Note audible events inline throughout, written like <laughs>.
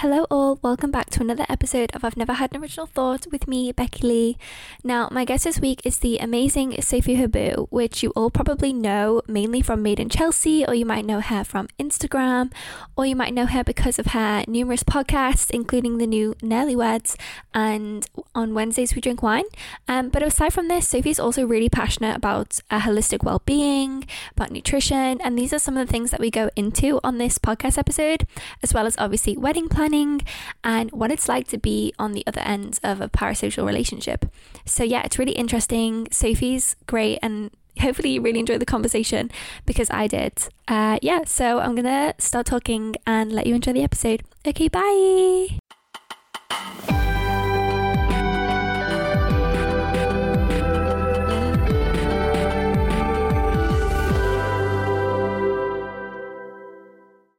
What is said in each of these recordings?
Hello, all. Welcome back to another episode of I've Never Had an Original Thought with me, Becky Lee. Now, my guest this week is the amazing Sophie Habboo, which you all probably know mainly from Made in Chelsea, or you might know her from Instagram, or you might know her because of her numerous podcasts, including the new Nearly Weds and on Wednesdays we drink wine. Um, but aside from this, Sophie's also really passionate about uh, holistic well being, about nutrition, and these are some of the things that we go into on this podcast episode, as well as obviously wedding planning and what it's like to be on the other end of a parasocial relationship. So, yeah, it's really interesting. Sophie's great and <laughs> hopefully you really enjoyed the conversation because I did. Uh, yeah, so I'm gonna start talking and let you enjoy the episode. Okay, bye.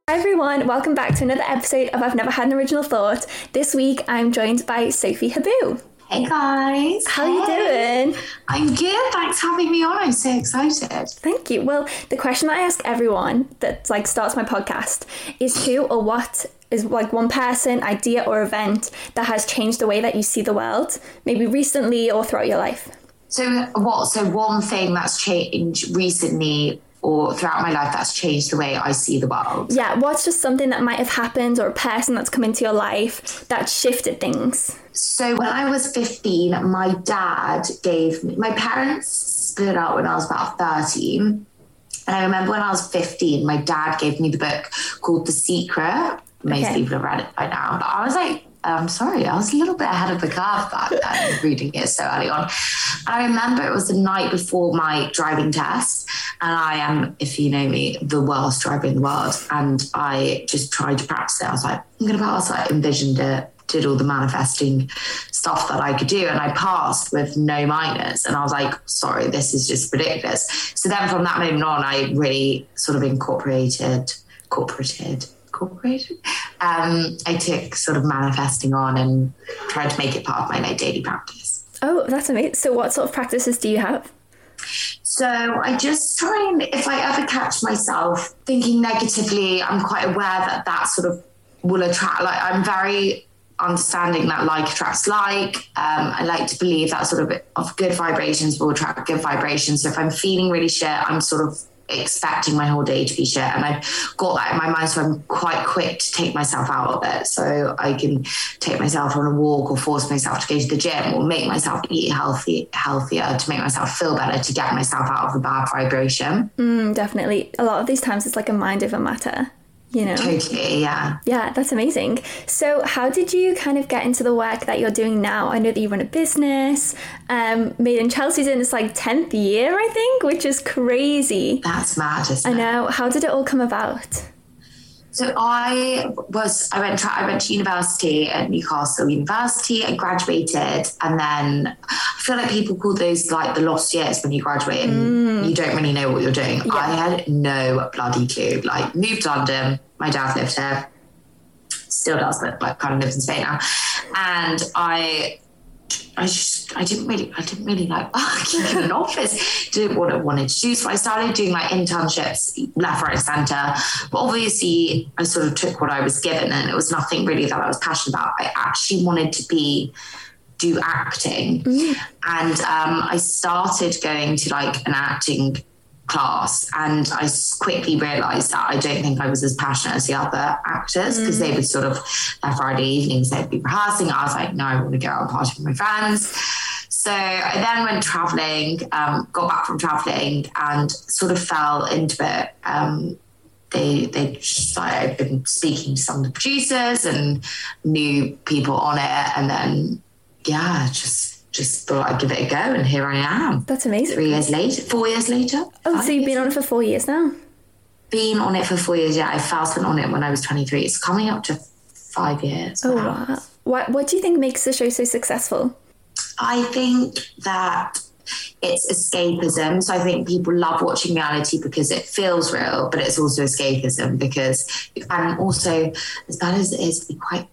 Hi everyone, welcome back to another episode of I've Never Had an Original Thought. This week I'm joined by Sophie Habboo. Hey guys. How are you doing? I'm good. Thanks for having me on. I'm so excited. Thank you. Well, the question that I ask everyone that like starts my podcast is who or what is like one person, idea or event that has changed the way that you see the world, maybe recently or throughout your life. So what so one thing that's changed recently or throughout my life that's changed the way I see the world. Yeah, what's just something that might have happened or a person that's come into your life that shifted things? So when I was 15, my dad gave me, my parents split up when I was about 13. And I remember when I was 15, my dad gave me the book called The Secret. Most okay. people have read it by now. But I was like I'm sorry, I was a little bit ahead of the curve back then, <laughs> reading it so early on. I remember it was the night before my driving test, and I am, if you know me, the worst driver in the world. And I just tried to practice it. I was like, I'm going to pass. I envisioned it, did all the manifesting stuff that I could do, and I passed with no minors. And I was like, sorry, this is just ridiculous. So then from that moment on, I really sort of incorporated, incorporated incorporated. Um, I took sort of manifesting on and tried to make it part of my like, daily practice. Oh, that's amazing. So, what sort of practices do you have? So I just try and if I ever catch myself thinking negatively, I'm quite aware that that sort of will attract. Like I'm very understanding that like attracts like. Um, I like to believe that sort of of good vibrations will attract good vibrations. So if I'm feeling really shit, I'm sort of expecting my whole day to be shit. And I've got that in my mind, so I'm quite quick to take myself out of it. So I can take myself on a walk or force myself to go to the gym or make myself eat healthy, healthier to make myself feel better to get myself out of a bad vibration. Mm, definitely. A lot of these times it's like a mind over matter you know. Totally yeah. Yeah that's amazing. So how did you kind of get into the work that you're doing now? I know that you run a business um made in chelsea's in its like 10th year i think which is crazy. That's mad i know. How did it all come about so I was I went to I went to university at Newcastle University. I graduated, and then I feel like people call those like the lost years when you graduate and mm. you don't really know what you're doing. Yeah. I had no bloody clue. Like moved to London. My dad lived here, still does, but like kind of lives in Spain now. And I I just I didn't really I didn't really like <laughs> working in an office. Did what I wanted to do. So I started doing like internships left, right, center. But obviously I sort of took what I was given and it was nothing really that I was passionate about. I actually wanted to be do acting. Mm. And um, I started going to like an acting class and I quickly realized that I don't think I was as passionate as the other actors because mm. they would sort of their Friday evenings they'd be rehearsing I was like no I want to go out and party with my friends so I then went traveling um, got back from traveling and sort of fell into it um, they they I've been speaking to some of the producers and knew people on it and then yeah just just thought I'd give it a go, and here I am. That's amazing. Three years later, four years later. Oh, so you've been on it for four years now? Been on it for four years, yeah. I first went on it when I was 23. It's coming up to five years. Oh, wow. What, what do you think makes the show so successful? I think that it's escapism. So I think people love watching reality because it feels real, but it's also escapism because, and also, as bad as it is, be quite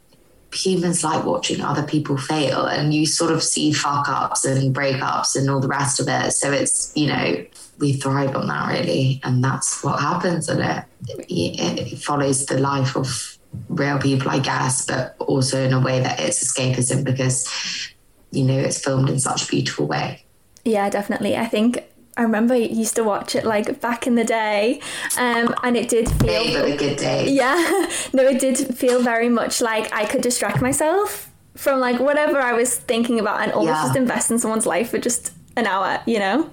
humans like watching other people fail and you sort of see fuck ups and breakups and all the rest of it. So it's, you know, we thrive on that really. And that's what happens and it, it follows the life of real people, I guess, but also in a way that it's escapism because, you know, it's filmed in such a beautiful way. Yeah, definitely. I think I remember I used to watch it like back in the day, um, and it did feel a good day. Yeah, <laughs> no, it did feel very much like I could distract myself from like whatever I was thinking about, and almost yeah. just invest in someone's life for just an hour. You know.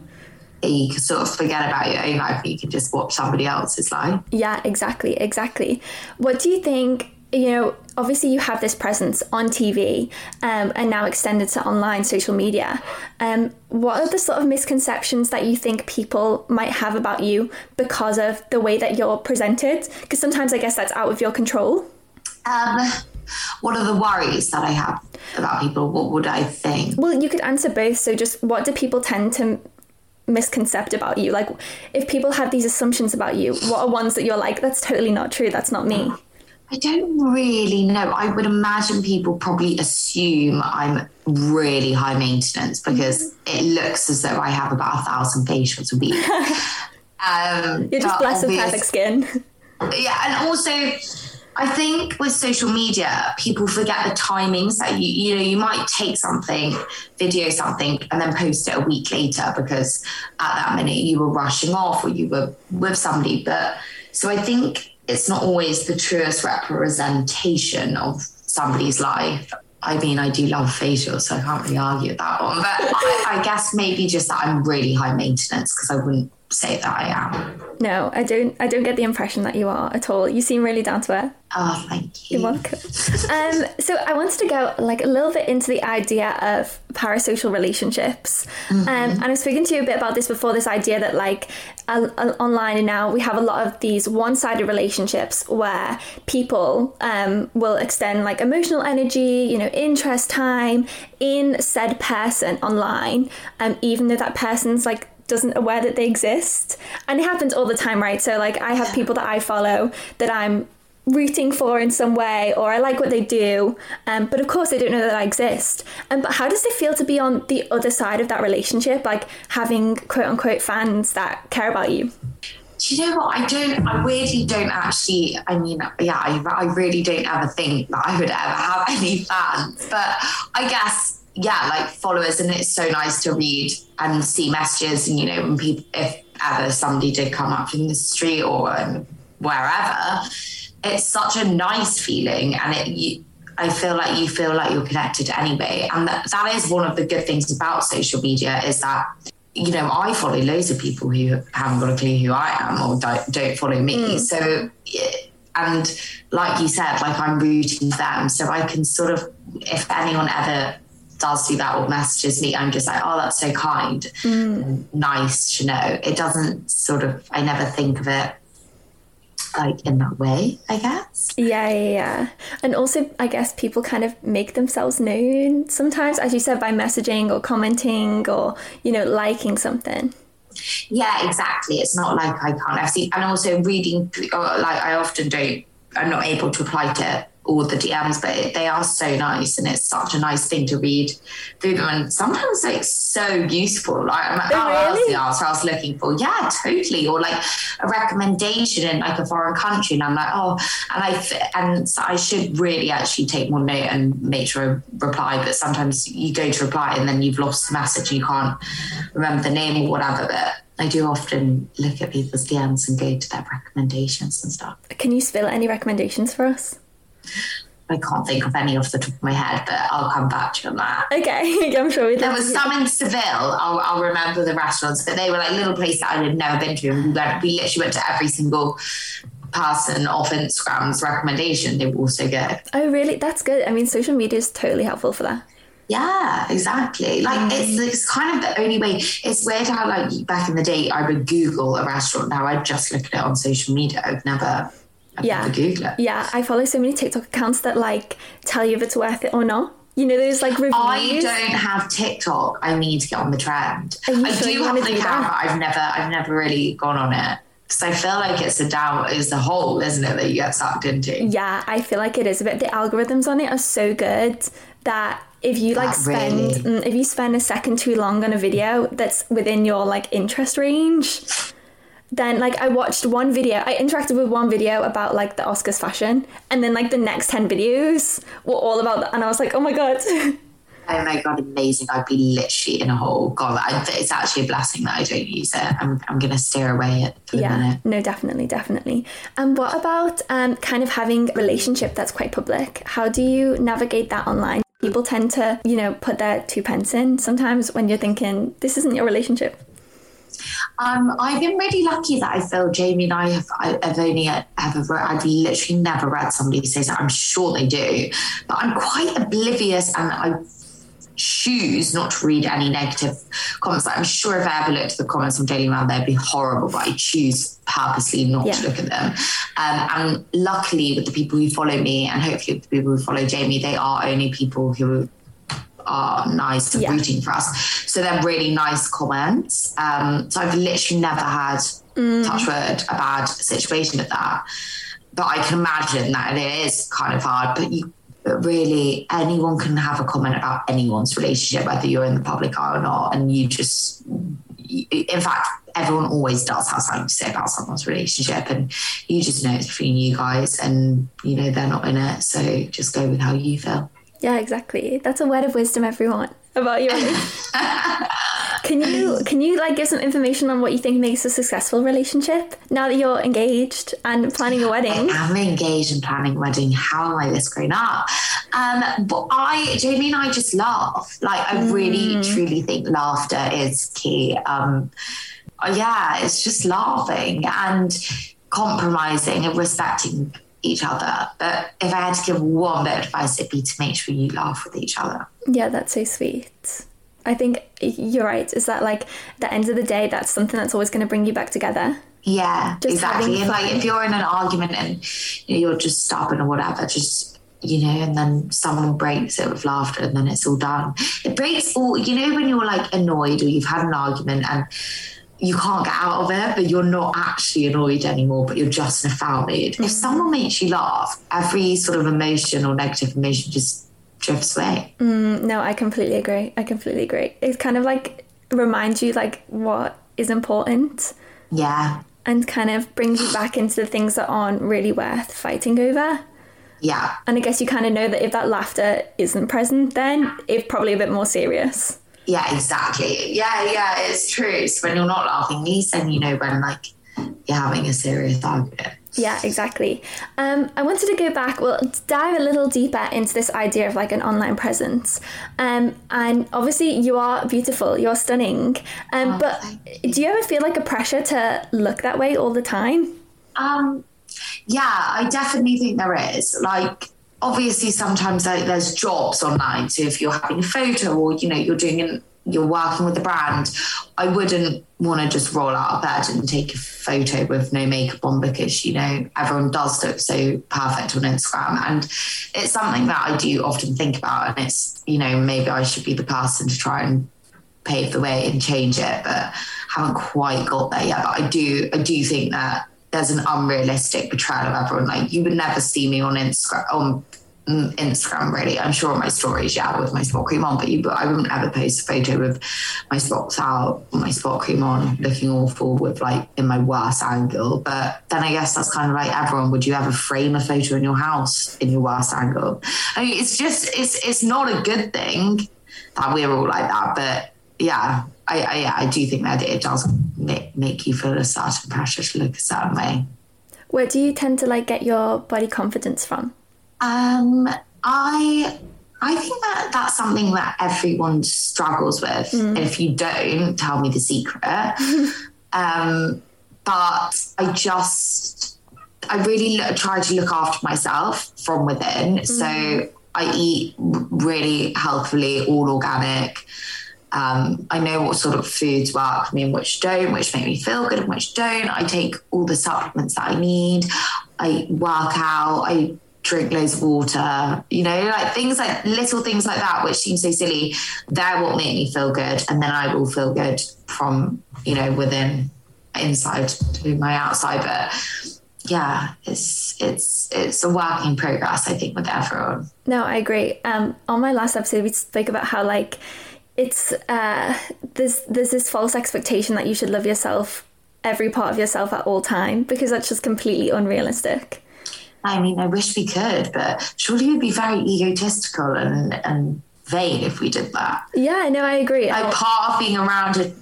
You can sort of forget about your own life. You can just watch somebody else's life. Yeah, exactly, exactly. What do you think you know, obviously you have this presence on TV um, and now extended to online social media. Um, what are the sort of misconceptions that you think people might have about you because of the way that you're presented? Because sometimes I guess that's out of your control. Um, what are the worries that I have about people? What would I think? Well, you could answer both. So, just what do people tend to misconcept about you? Like, if people have these assumptions about you, what are ones that you're like, that's totally not true, that's not me? I don't really know. I would imagine people probably assume I'm really high maintenance because mm-hmm. it looks as though I have about a thousand facials a week. <laughs> um, You're just blessed with perfect skin. Yeah, and also I think with social media, people forget the timings that you you know you might take something, video something, and then post it a week later because at that minute you were rushing off or you were with somebody. But so I think it's not always the truest representation of somebody's life. I mean, I do love facials, so I can't really argue that one. But I, I guess maybe just that I'm really high maintenance because I wouldn't say that I am. No, I don't. I don't get the impression that you are at all. You seem really down to earth. Oh, thank you. You're welcome. um, so I wanted to go like a little bit into the idea of parasocial relationships, mm-hmm. um, and I was speaking to you a bit about this before. This idea that like uh, uh, online and now we have a lot of these one-sided relationships where people um, will extend like emotional energy, you know, interest, time in said person online, um, even though that person's like doesn't aware that they exist. And it happens all the time, right? So like I have people that I follow that I'm rooting for in some way or I like what they do. Um, but of course they don't know that I exist. Um, but how does it feel to be on the other side of that relationship? Like having quote unquote fans that care about you? Do you know what? I don't I weirdly don't actually I mean yeah I, I really don't ever think that I would ever have <laughs> any fans. But I guess yeah, like followers, and it's so nice to read and see messages. And you know, when people, if ever somebody did come up in the street or um, wherever, it's such a nice feeling, and it. You, I feel like you feel like you're connected anyway, and that, that is one of the good things about social media is that you know I follow loads of people who haven't got a clue who I am or don't, don't follow me, mm. so. And like you said, like I'm rooting for them, so I can sort of, if anyone ever does do that or messages me, I'm just like, oh, that's so kind, mm. nice to know. It doesn't sort of, I never think of it like in that way, I guess. Yeah, yeah, yeah. And also, I guess people kind of make themselves known sometimes, as you said, by messaging or commenting or, you know, liking something. Yeah, exactly. It's not like I can't. I've seen, and also reading, like, I often don't, I'm not able to reply to all the DMs, but it, they are so nice and it's such a nice thing to read through them. And sometimes like so useful. Like I'm like, Oh, oh, that's the answer I was looking for. Yeah, totally. Or like a recommendation in like a foreign country, and I'm like, oh, and I and so I should really actually take more note and make sure I reply. But sometimes you go to reply and then you've lost the message and you can't remember the name or whatever. But I do often look at people's DMs and go to their recommendations and stuff. Can you spill any recommendations for us? I can't think of any off the top of my head, but I'll come back to you on that. Okay, <laughs> I'm sure we'd There was some in Seville. I'll, I'll remember the restaurants, but they were like little places that I had never been to. And we went, we literally went to every single person off Instagram's recommendation. They were also good. Oh, really? That's good. I mean, social media is totally helpful for that. Yeah, exactly. Like um, it's, it's kind of the only way. It's weird how like back in the day I would Google a restaurant. Now I just look at it on social media. I've never, Yeah. Yeah, I follow so many TikTok accounts that like tell you if it's worth it or not. You know, those like reviews. I don't have TikTok. I need to get on the trend. I sure do have an account, that? but I've never, I've never really gone on it because I feel like it's a down, it's a hole, isn't it, that you get sucked into? Yeah, I feel like it is a bit. The algorithms on it are so good that if you like Not spend really. mm, if you spend a second too long on a video that's within your like interest range, then like I watched one video, I interacted with one video about like the Oscars fashion, and then like the next ten videos were all about that, and I was like, oh my god. <laughs> Oh my god, amazing! I'd be literally in a hole. God, I, it's actually a blessing that I don't use it. I'm, I'm going to steer away it for the Yeah, minute. no, definitely, definitely. And what about um, kind of having a relationship that's quite public? How do you navigate that online? People tend to, you know, put their two pence in sometimes when you're thinking, this isn't your relationship. Um, I've been really lucky that I feel Jamie and I have I, have only ever read, I've literally never read somebody say that. I'm sure they do, but I'm quite oblivious and I choose not to read any negative comments. Like, I'm sure if I ever looked at the comments on Daily Mail, they'd be horrible, but I choose purposely not Yeah. to look at them. Um, and luckily, with the people who follow me, and hopefully with the people who follow Jamie, they are only people who are nice and Yeah. rooting for us. So they're really nice comments. Um, so I've literally never had, touch word a bad situation with that. But I can imagine that it is kind of hard. But you, but really, anyone can have a comment about anyone's relationship, whether you're in the public eye or not. And you just, in fact, everyone always does have something to say about someone's relationship, and you just know it's between you guys, and you know they're not in it. So just go with how you feel. Yeah, exactly. That's a word of wisdom, everyone, about your <laughs> Can you can you like give some information on what you think makes a successful relationship now that you're engaged and planning a wedding? I'm engaged and planning a wedding. How am I this grown up? Um, but I, Jamie and I just laugh. Like, I really, truly think laughter is key. Um, uh, yeah, it's just laughing and compromising and respecting each other. But if I had to give one bit of advice, it'd be to make sure you laugh with each other. Yeah, that's so sweet. I think you're right. Is that like the end of the day, that's something that's always going to bring you back together? Yeah, Just exactly. And like if you're in an argument and you know, you're just stubborn or whatever, just you know, and then someone breaks it with laughter and then it's all done. It breaks all you know when you're like annoyed or you've had an argument and you can't get out of it, but you're not actually annoyed anymore, but you're just in a foul mood. If mm-hmm. someone makes you laugh, every sort of emotion or negative emotion just drifts away. Mm, no, I completely agree. I completely agree. It kind of like reminds you like what is important Yeah. and kind of brings you back into the things that aren't really worth fighting over. Yeah. And I guess you kind of know that if that laughter isn't present, then it's probably a bit more serious. Yeah, exactly. Yeah, yeah, it's true. So when you're not laughing, at least then you know when like you're having a serious argument. Yeah, exactly. Um, I wanted to go back, well, dive a little deeper into this idea of like an online presence. Um, and obviously, you are beautiful, you're stunning. Um, but do you ever feel like a pressure to look that way all the time? Um, yeah, I definitely think there is. Like, obviously, sometimes like, there's jobs online. So if you're having a photo or you know you're doing an you're working with a brand, I wouldn't want to just roll out of bed and take a photo with no makeup on because you know everyone does look so perfect on Instagram, and it's something that I do often think about. And it's you know maybe I should be the person to try and pave the way and change it, but haven't quite got there yet. But I do, I do think that there's an unrealistic portrayal of everyone. Like you would never see me on Instagram on mm, Instagram really. I'm sure my stories, yeah, with my spot cream on, but you, I wouldn't ever post a photo with my spots out, my spot cream on, looking awful with like in my worst angle. But then I guess that's kind of like everyone. Would you ever frame a photo in your house in your worst angle? I mean, it's just it's it's not a good thing that we're all like that. But yeah, I, I I do think that it does make, make you feel a certain pressure to look a certain way. Where do you tend to like get your body confidence from? Um, I I think that that's something that everyone struggles with. Mm. If you don't, tell me the secret. <laughs> um, but I just I really look, try to look after myself from within. Mm. So I eat really healthily, all organic. Um, I know what sort of foods work for me and which don't, which make me feel good and which don't. I take all the supplements that I need. I work out. I drink loads of water. You know, like things like little things like that, which seem so silly. They're what make me feel good, and then I will feel good from you know within, inside to my outside. But yeah, it's it's it's a work in progress. I think with everyone. No, I agree. Um, on my last episode, we spoke about how like it's uh, there's there's this false expectation that you should love yourself, every part of yourself at all time, because that's just completely unrealistic. I mean, I wish we could, but surely we'd be very egotistical and and vain if we did that. Yeah, no, I agree. Like part of being around a,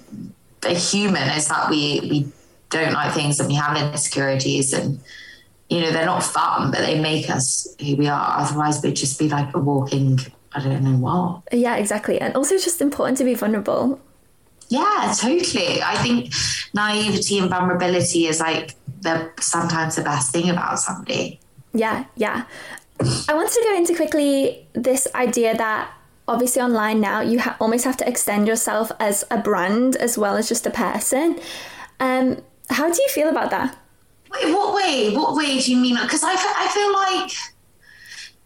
a human is that we we don't like things and we have insecurities and you know they're not fun but they make us who we are otherwise we'd just be like a walking i don't know what. Yeah exactly. And also it's just important to be vulnerable. Yeah totally. I think naivety and vulnerability is like the sometimes the best thing about somebody. Yeah yeah. I wanted to go into quickly this idea that obviously online now you ha- almost have to extend yourself as a brand as well as just a person. Um, how do you feel about that? Wait, what way? What way do you mean? Because I, I feel like,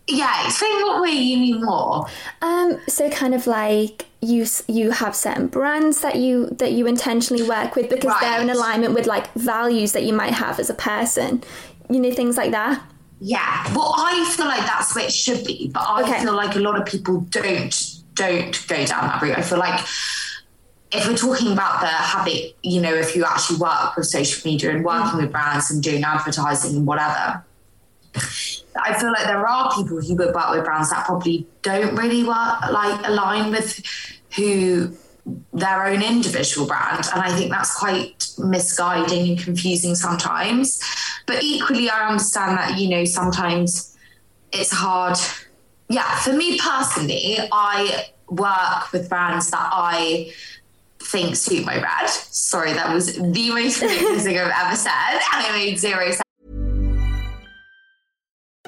yeah, explain what way you mean more. Um, so kind of like you you have certain brands that you that you intentionally work with because right. they're in alignment with like values that you might have as a person. You know, things like that. Yeah, well, I feel like that's where it should be, but I okay. feel like a lot of people don't don't go down that route. I feel like if we're talking about the habit, you know, if you actually work with social media and working mm. with brands and doing advertising and whatever, I feel like there are people who work with brands that probably don't really work like align with who their own individual brand. And I think that's quite misguiding and confusing sometimes. But equally, I understand that, you know, sometimes it's hard. Yeah, for me personally, I work with brands that I think suit my brand. Sorry, that was the most thing I've ever said, <laughs> and it made zero sense.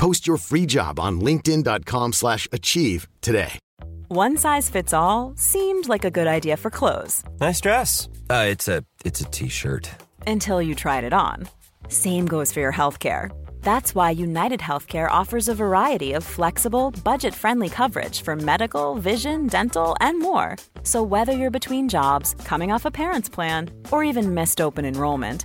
Post your free job on linkedin.com slash achieve today. One size fits all seemed like a good idea for clothes. Nice dress. Uh, it's a it's a t-shirt. Until you tried it on. Same goes for your health care. That's why United Healthcare offers a variety of flexible, budget friendly coverage for medical, vision, dental, and more. So, whether you're between jobs, coming off a parent's plan, or even missed open enrollment,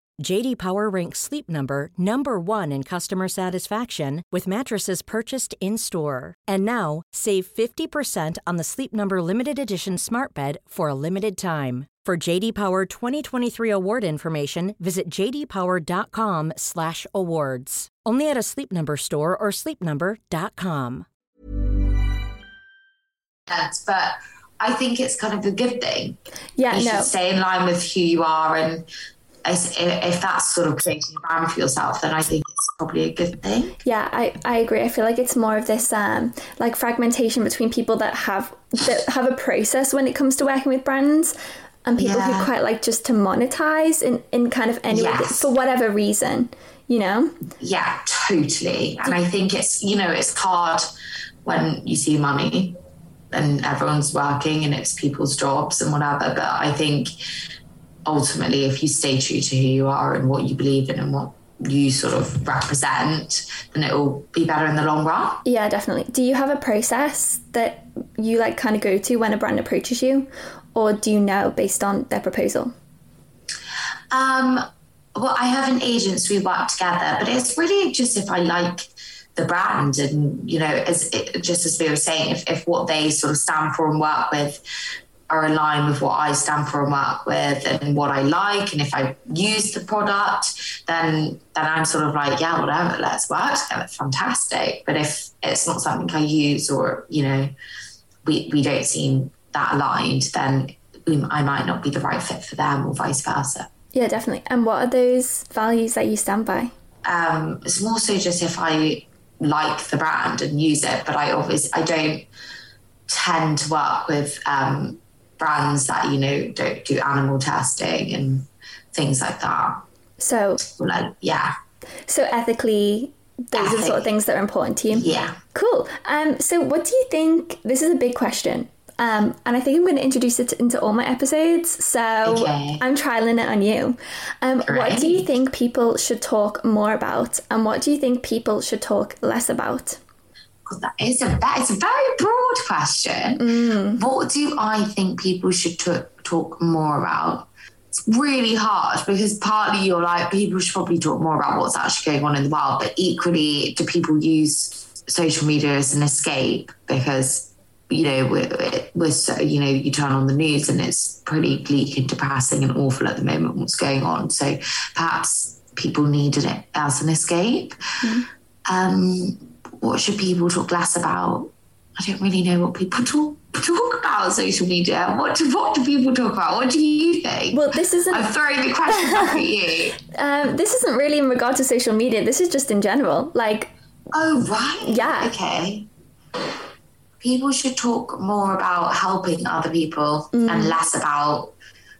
JD Power ranks Sleep Number number 1 in customer satisfaction with mattresses purchased in-store. And now, save 50% on the Sleep Number limited edition Smart Bed for a limited time. For JD Power 2023 award information, visit jdpower.com/awards. Only at a Sleep Number store or sleepnumber.com. but I think it's kind of a good thing. Yeah, you no. should stay in line with who you are, and as- if that's sort of creating a brand for yourself, then I think it's probably a good thing. Yeah, I, I agree. I feel like it's more of this um like fragmentation between people that have that have a process when it comes to working with brands and people Yeah. who quite like just to monetize in, in kind of any Yes. for whatever reason, you know? Yeah, totally. And I think it's you know it's hard when you see money and everyone's working and it's people's jobs and whatever. But I think ultimately, if you stay true to who you are and what you believe in and what you sort of represent, then it will be better in the long run. Yeah, definitely. Do you have a process that you like kind of go to when a brand approaches you or do you know based on their proposal? Um, well, I have an agent, so we work together, but it's really just if I like the brand and, you know, as it, just as we were saying, if, if what they sort of stand for and work with are aligned with what I stand for and work with and what I like, and if I use the product, then then I'm sort of like, yeah, whatever, let's work together, fantastic. But if it's not something I use or, you know, we, we don't seem that aligned, then we, I might not be the right fit for them or vice versa. Yeah, definitely. And what are those values that you stand by? um, it's more so just if I like the brand and use it, but I obviously I don't tend to work with um, brands that you know don't do animal testing and things like that. So, Like, yeah, so ethically, those are the sort of things that are important to you. yeah. Cool. Um, so, what do you think? This is a big question. Um, and I think I'm going to introduce it into all my episodes. So Okay. I'm trialing it on you. Um, what do you think people should talk more about? And what do you think people should talk less about? 'Cause that is a that is a very broad question. What do I think people should t- talk more about? It's really hard because partly you're like people should probably talk more about what's actually going on in the world, but equally, do people use social media as an escape because you know we're, we're so you know you turn on the news and it's pretty bleak and depressing and awful at the moment what's going on. So perhaps people needed it as an escape. Um, what should people talk less about? I don't really know what people <laughs> talk talk about on social media. What do, what do people talk about? What do you think? Well, this isn't. I'm throwing the question back at you. <laughs> Um, this isn't really in regard to social media. This is just in general. Like, Oh right. Yeah. Okay. People should talk more about helping other people and less about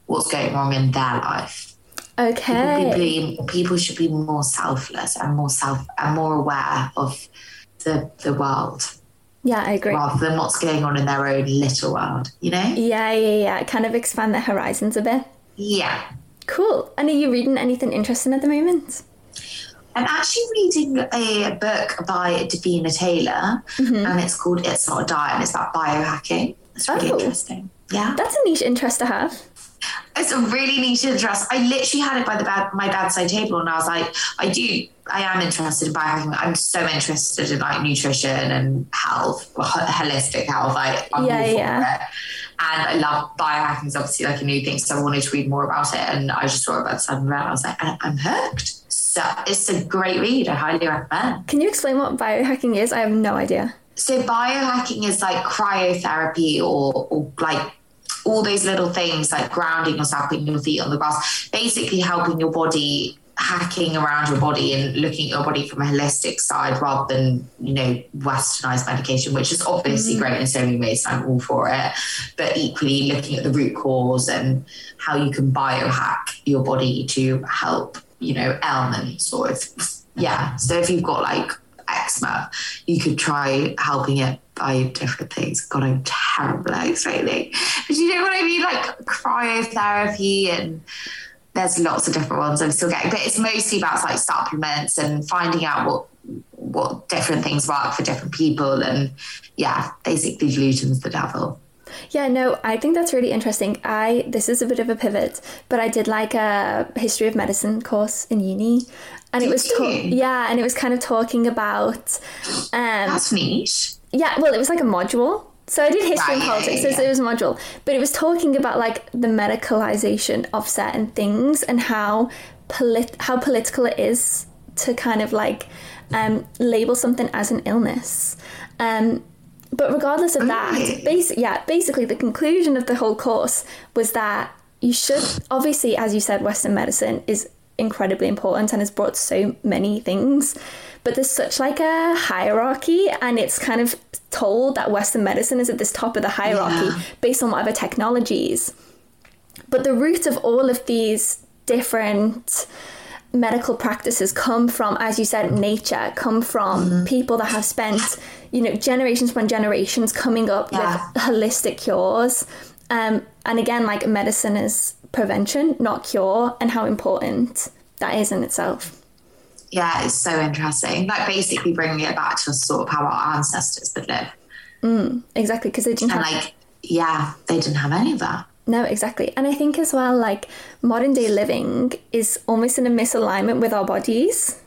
what's going wrong in their life. okay. People, people should be more selfless and more self and more aware of the the world Yeah, I agree. rather than what's going on in their own little world. You know? Yeah, yeah, yeah. Kind of expand their horizons a bit. Yeah. Cool. And are you reading anything interesting at the moment? I'm actually reading a book by Davina Taylor, mm-hmm. and it's called "It's Not a Diet," and it's about biohacking. It's really Oh. interesting. Yeah, That's a niche interest to have. It's a really neat interest. I literally had it by the bed, my bedside table, and I was like, I do, I am interested in biohacking. I'm so interested in like nutrition and health, holistic health. I, I'm Yeah, all for yeah. it. And I love biohacking is obviously like a new thing, so I wanted to read more about it. And I just saw it by the side of. I was like, I'm hooked. So it's a great read. I highly recommend. Can you explain what biohacking is? I have no idea. So biohacking is like cryotherapy or, or like all those little things like grounding yourself, putting your feet on the grass, basically helping your body hacking around your body and looking at your body from a holistic side rather than, you know, westernized medication, which is obviously mm. great in so many ways. I'm all for it. But equally looking at the root cause and how you can biohack your body to help, you know, ailments or if yeah. So if you've got like eczema, you could try helping it by different things. God, I'm terrible at explaining. But you know what I mean? Like cryotherapy and there's lots of different ones I'm still getting, but it's mostly about like supplements and finding out what what different things work for different people. And yeah, basically gluten's the devil. Yeah, no, I think that's really interesting. I this is a bit of a pivot, but I did like a history of medicine course in uni, and Did it was ta- yeah, and it was kind of talking about um That's niche. yeah, well, it was like a module. So I did history and Right, yeah, politics, yeah, so it was a module, but it was talking about like the medicalization of certain things and how polit- how political it is to kind of like um, label something as an illness. Um, but regardless of that, basi- yeah, basically the conclusion of the whole course was that you should obviously, as you said, Western medicine is incredibly important and has brought so many things. But there's such like a hierarchy, and it's kind of told that Western medicine is at this top of the hierarchy Yeah. based on whatever technologies. But the root of all of these different medical practices come from, as you said, nature, come from people that have spent, you know, generations upon generations coming up Yeah. with holistic cures. Um, and again, like medicine is prevention, not cure, and how important that is in itself. Yeah, it's so interesting. Like basically bringing it back to sort of how our ancestors would live. Mm, exactly, because they didn't And have. like, yeah, they didn't have any of that. No, exactly. And I think as well, like modern day living is almost in a misalignment with our bodies.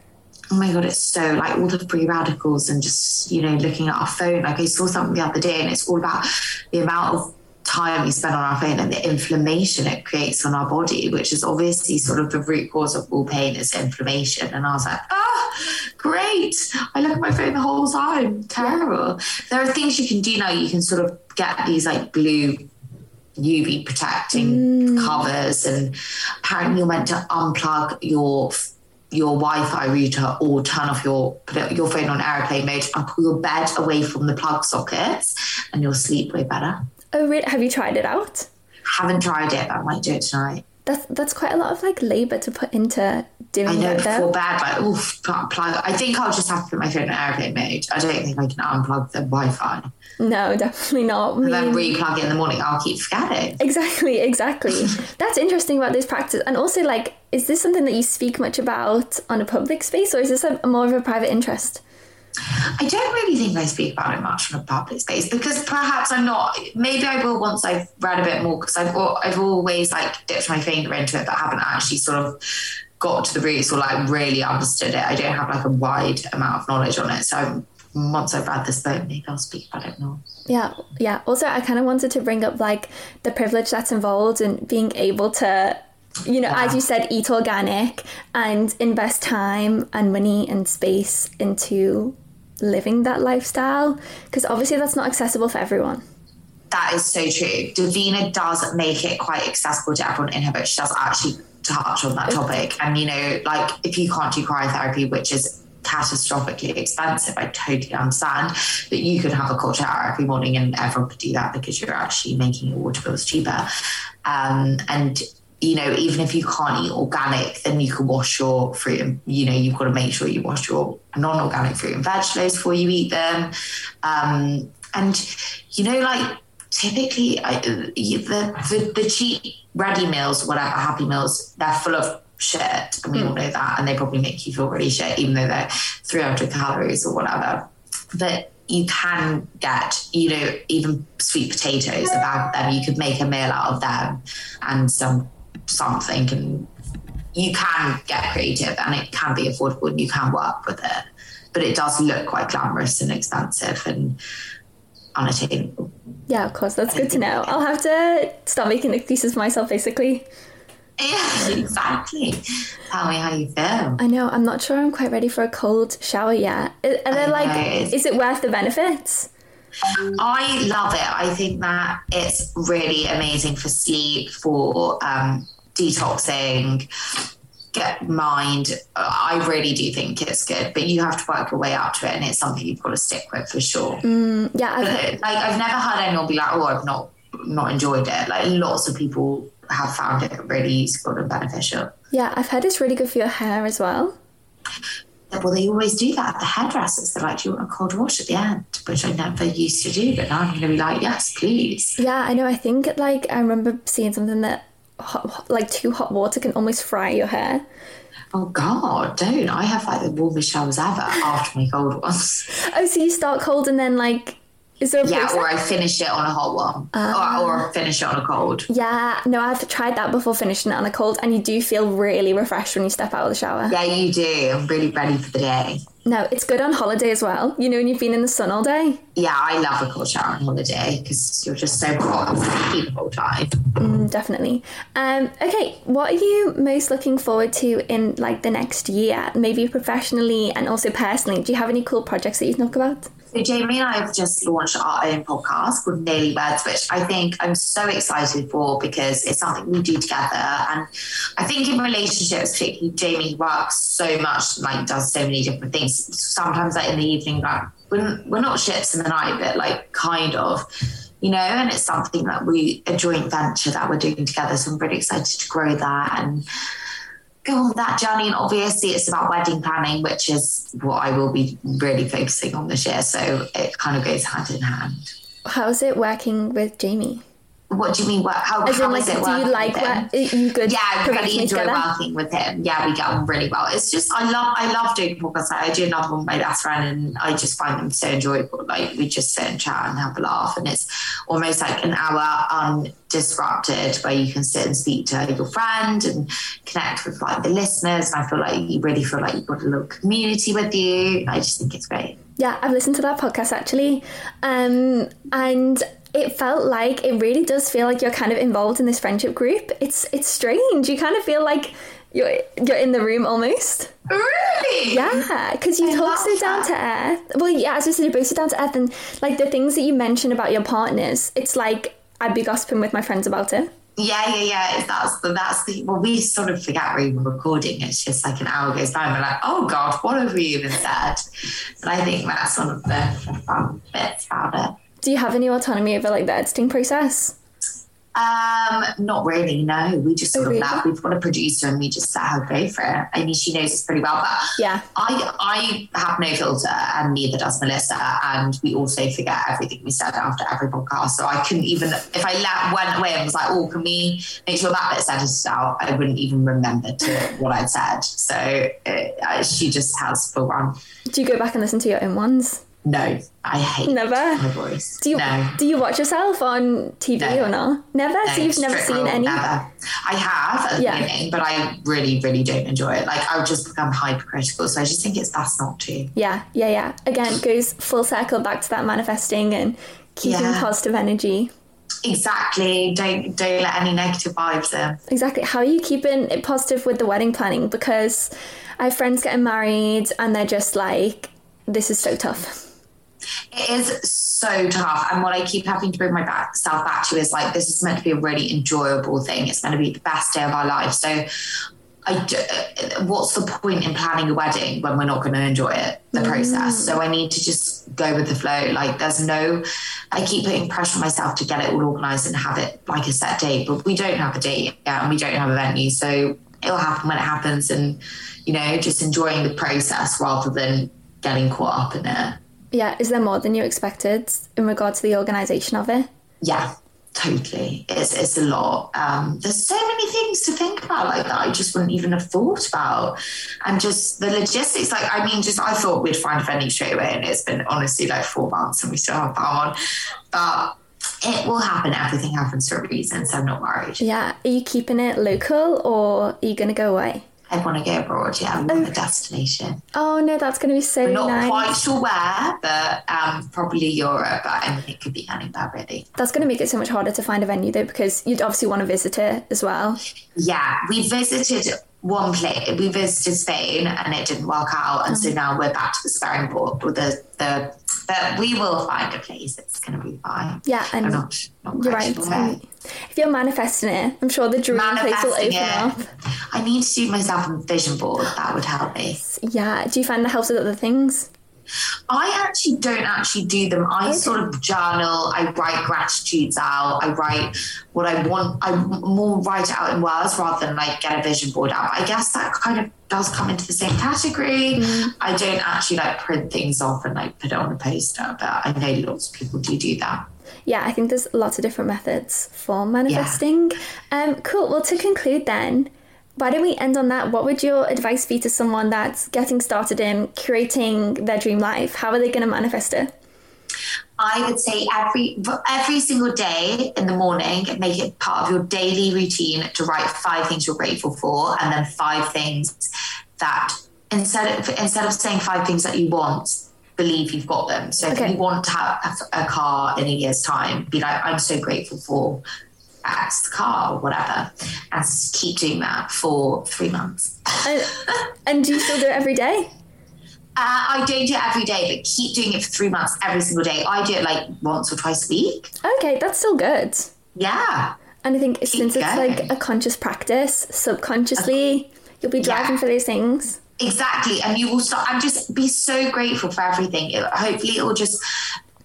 Oh my god, it's so like all the free radicals and just you know looking at our phone. Like I saw something the other day, and it's all about the amount of time we spend on our phone and the inflammation it creates on our body, which is obviously sort of the root cause of all pain is inflammation. And I was like, ah, great! I look at my phone the whole time. Terrible. There are things you can do now. You can sort of get these like blue UV protecting covers, and apparently you're meant to unplug your your Wi-Fi router or turn off your put your phone on airplane mode and pull your bed away from the plug sockets, and you'll sleep way better. Oh, really? Have you tried it out? Haven't tried it, but I might do it tonight. That's that's quite a lot of like labor to put into doing it. I know that. before bed, like oof, plug. plug- I think I'll just have to put my phone in airplane mode. I don't think I can unplug the Wi-Fi. No, <laughs> definitely not. And then re-plug it in the morning. I'll keep forgetting. Exactly, <laughs> exactly. <laughs> That's interesting about this practice. And also, like, is this something that you speak much about on a public space, or is this a more of a private interest? I don't really think I speak about it much on a public space because perhaps I'm not. Maybe I will once I've read a bit more because I've I've always like dipped my finger into it, but haven't actually sort of got to the roots or like really understood it. I don't have like a wide amount of knowledge on it. So once I've read this book, maybe I'll speak about it more. Yeah, yeah. Also, I kind of wanted to bring up like the privilege that's involved in being able to, you know, as you said, eat organic and invest time and money and space into living that lifestyle because obviously that's not accessible for everyone. That is so true. Davina does make it quite accessible to everyone in her book. She does actually touch on that topic. And, you know, like if you can't do cryotherapy, which is catastrophically expensive, I totally understand that you could have a cold shower every morning and everyone could do that because you're actually making your water bills cheaper. Um, and, you know, even if you can't eat organic, then you can wash your fruit and, you know, you've got to make sure you wash your non organic fruit and vegetables before you eat them. Um, and, you know, like, typically I, the, the the cheap ready meals, whatever happy meals, they're full of shit, and we all know that, and they probably make you feel really shit, even though they're 300 calories or whatever. But you can get, you know, even sweet potatoes, about them. You could make a meal out of them, and some something, and you can get creative, and it can be affordable, and you can work with it. But it does look quite glamorous and expensive and unattainable. Yeah, of course. That's good to know. I'll have to start making excuses for myself, basically. Yeah, <laughs> exactly. Tell me how you feel. I know. I'm not sure I'm quite ready for a cold shower yet. Are there like, is it worth the benefits? I love it. I think that it's really amazing for sleep, for um, detoxing, get mind. Uh, I really do think it's good, but you have to work your way up to it, and it's something you've got to stick with for sure. Mm, yeah, I've, But, uh, like I've never heard anyone be like, "Oh, I've not not enjoyed it." Like lots of people have found it really useful and beneficial. yeah, I've heard it's really good for your hair as well. Well, they always do that. At the hairdressers, they're like, "Do you want a cold wash at the end?" Which I never used to do, but now I'm going to be like, "Yes, please." Yeah, I know. I think like I remember seeing something that hot, like too hot water can almost fry your hair. Oh God, don't! I have like the warmest showers ever after my cold ones. <laughs> Oh, so you start cold and then like, is there a Yeah, or I finish it on a hot one, ah. or, or finish it on a cold. Yeah, no, I've tried that before finishing it on a cold, and you do feel really refreshed when you step out of the shower. Yeah, you do. I'm really ready for the day. No, it's good on holiday as well. You know, when you've been in the sun all day. Yeah, I love a cold shower on holiday because you're just so hot the whole time. Mm, definitely. Um, okay, what are you most looking forward to in like the next year? Maybe professionally and also personally. Do you have any cool projects that you can talk about? So Jamie and I have just launched our own podcast called Nearly Weds, which I think I'm so excited for because it's something we do together. And I think in relationships, particularly Jamie works so much, like does so many different things. Sometimes like in the evening, like we're, we're not ships in the night, but like kind of. You know, and it's something that we a joint venture that we're doing together. So I'm really excited to grow that and go on that journey. And obviously, it's about wedding planning, which is what I will be really focusing on this year. So it kind of goes hand in hand. How's it working with Jamie? What do you mean? What, how, As in, how like, is it do you like with him? work- are you good Yeah, I really enjoy together? working with him. Yeah, we get on really well. It's just I love I love doing podcasts. I do another one with my best friend, and I just find them so enjoyable. Like we just sit and chat and have a laugh, and it's almost like an hour undisrupted where you can sit and speak to your friend and connect with like the listeners. And I feel like you really feel like you've got a little community with you. I just think it's great. Yeah, I've listened to that podcast actually. Um, and it felt like it really does feel like you're kind of involved in this friendship group. It's it's strange. You kind of feel like you're you're in the room almost. Really? Yeah, because you I talk so down that. to earth. Well, yeah, as I said, you're both so down to earth, and like the things that you mention about your partners, it's like I'd be gossiping with my friends about it. Yeah, yeah, yeah. That's the that's the well, we sort of forget we're even recording. It's just like an hour goes by and we're like, oh god, what have we even said? And I think that's one of the fun bits about it. Do you have any autonomy over like the editing process? Um, not really, no. We just sort Oh, of really? we've got a producer and we just let her go for it. I mean she knows us pretty well, but Yeah. I I have no filter and neither does Melissa and we also forget everything we said after every podcast. So I couldn't even if I let went away and was like, oh, can we make sure that bit's edited out? I wouldn't even remember to what I'd said. So uh, she just has full run. Do you go back and listen to your own ones? No, I hate Never? my voice. Do you no. do you watch yourself on TV No. or not? Never. so you've never seen rule, any. Never. I have at the Yeah. beginning, but I really, really don't enjoy it. Like I would just become hypercritical. So I just think it's best not to. Yeah, yeah, yeah. Again, it goes full circle back to that manifesting and keeping Yeah. positive energy. Exactly. Don't don't let any negative vibes in. Exactly. How are you keeping it positive with the wedding planning? Because I have friends getting married and they're just like, this is so tough. It is so tough. And what I keep having to bring my back, to is like, this is meant to be a really enjoyable thing. It's meant to be the best day of our life. So, I d- uh, what's the point in planning a wedding when we're not going to enjoy it, the process? So, I need to just go with the flow. Like, there's no, I keep putting pressure on myself to get it all organized and have it like a set date, but we don't have a date yet and we don't have a venue. So, it'll happen when it happens. And, you know, just enjoying the process rather than getting caught up in it. Yeah, is there more than you expected in regard to the organisation of it? Yeah, totally. It's it's a lot. Um, there's so many things to think about like that I just wouldn't even have thought about. And just the logistics, like I mean, just I thought we'd find a venue straight away, and it's been honestly like four months and we still haven't found one. But it will happen. Everything happens for a reason, so I'm not worried. Yeah, are you keeping it local or are you going to go away? I want to go abroad, yeah, we want a destination. Oh no, that's going to be so We're not nice. quite sure where, but um, probably Europe, but I mean, it could be anywhere really. That's going to make it so much harder to find a venue though, because you'd obviously want to visit it as well. Yeah, we visited one place. We visited Spain, and it didn't work out, and so Mm. now we're back to the sparring board with the the. But we will find a place. It's going to be fine. Yeah, and I'm not. not You're right. sure. If you're manifesting it, I'm sure the dream place will open Manifesting up. I need to do myself a vision board. That would help me. Yeah. Do you find that helps with other things? I actually don't actually do them. I sort of journal. I write gratitudes out. I write what I want. I more write it out in words rather than like get a vision board out. I guess that kind of does come into the same category. I don't actually like print things off and like put it on a poster, but I know lots of people do do that. Yeah, I think there's lots of different methods for manifesting. Yeah. Um, cool. Well, to conclude then, why don't we end on that? What would your advice be to someone that's getting started in creating their dream life? How are they going to manifest it? I would say every every single day in the morning, make it part of your daily routine to write five things you're grateful for, and then five things that instead of instead of saying five things that you want, believe you've got them. So okay. if you want to have a, a car in a year's time, be like, I'm so grateful for X car or whatever, and keep doing that for three months. and, and do you still do it every day? Uh, I don't do it every day, but keep doing it for three months every single day. I do it like once or twice a week. Okay, that's still good. Yeah. And I think keep since going. it's like a conscious practice, subconsciously, uh, you'll be driving yeah. for those things. Exactly. And you will start and just be so grateful for everything. It, hopefully it will just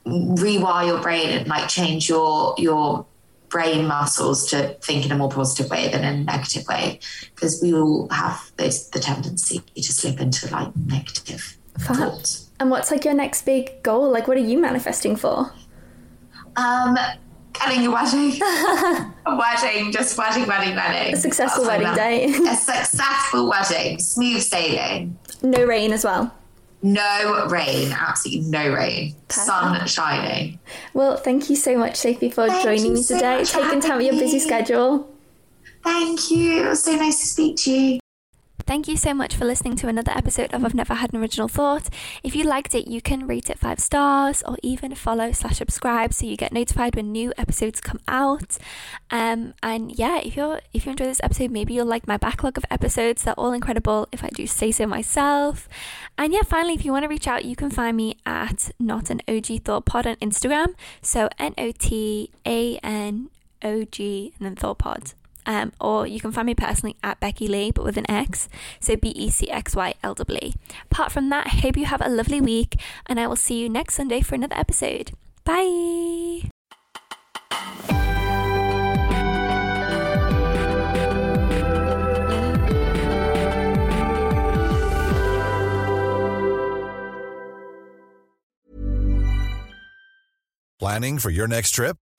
rewire your brain and like change your your brain muscles to think in a more positive way than in a negative way because we all have this, the tendency to slip into like negative thoughts. And what's like your next big goal? Like, what are you manifesting for? Um, getting a wedding, <laughs> a wedding, just wedding, wedding, wedding. A successful That's wedding day. a successful wedding, smooth sailing. No rain as well. No rain, absolutely no rain. Perfect. Sun shining. Well, thank you so much, Sophie, for thank joining me today, taking time out of your busy schedule. Thank you. It was so nice to speak to you. Thank you so much for listening to another episode of I've Never Had an Original Thought. If you liked it, you can rate it five stars or even follow slash subscribe so you get notified when new episodes come out. Um, and yeah, if you're if you enjoy this episode, maybe you'll like my backlog of episodes. They're all incredible if I do say so myself. And yeah, finally, if you want to reach out, you can find me at Not an OG Thought Pod on Instagram. So N O T A N O G and then Thought Pod. Um, or you can find me personally at Becky Lee, but with an X, so B E C X Y L W. Apart from that, I hope you have a lovely week, and I will see you next Sunday for another episode. Bye! Planning for your next trip?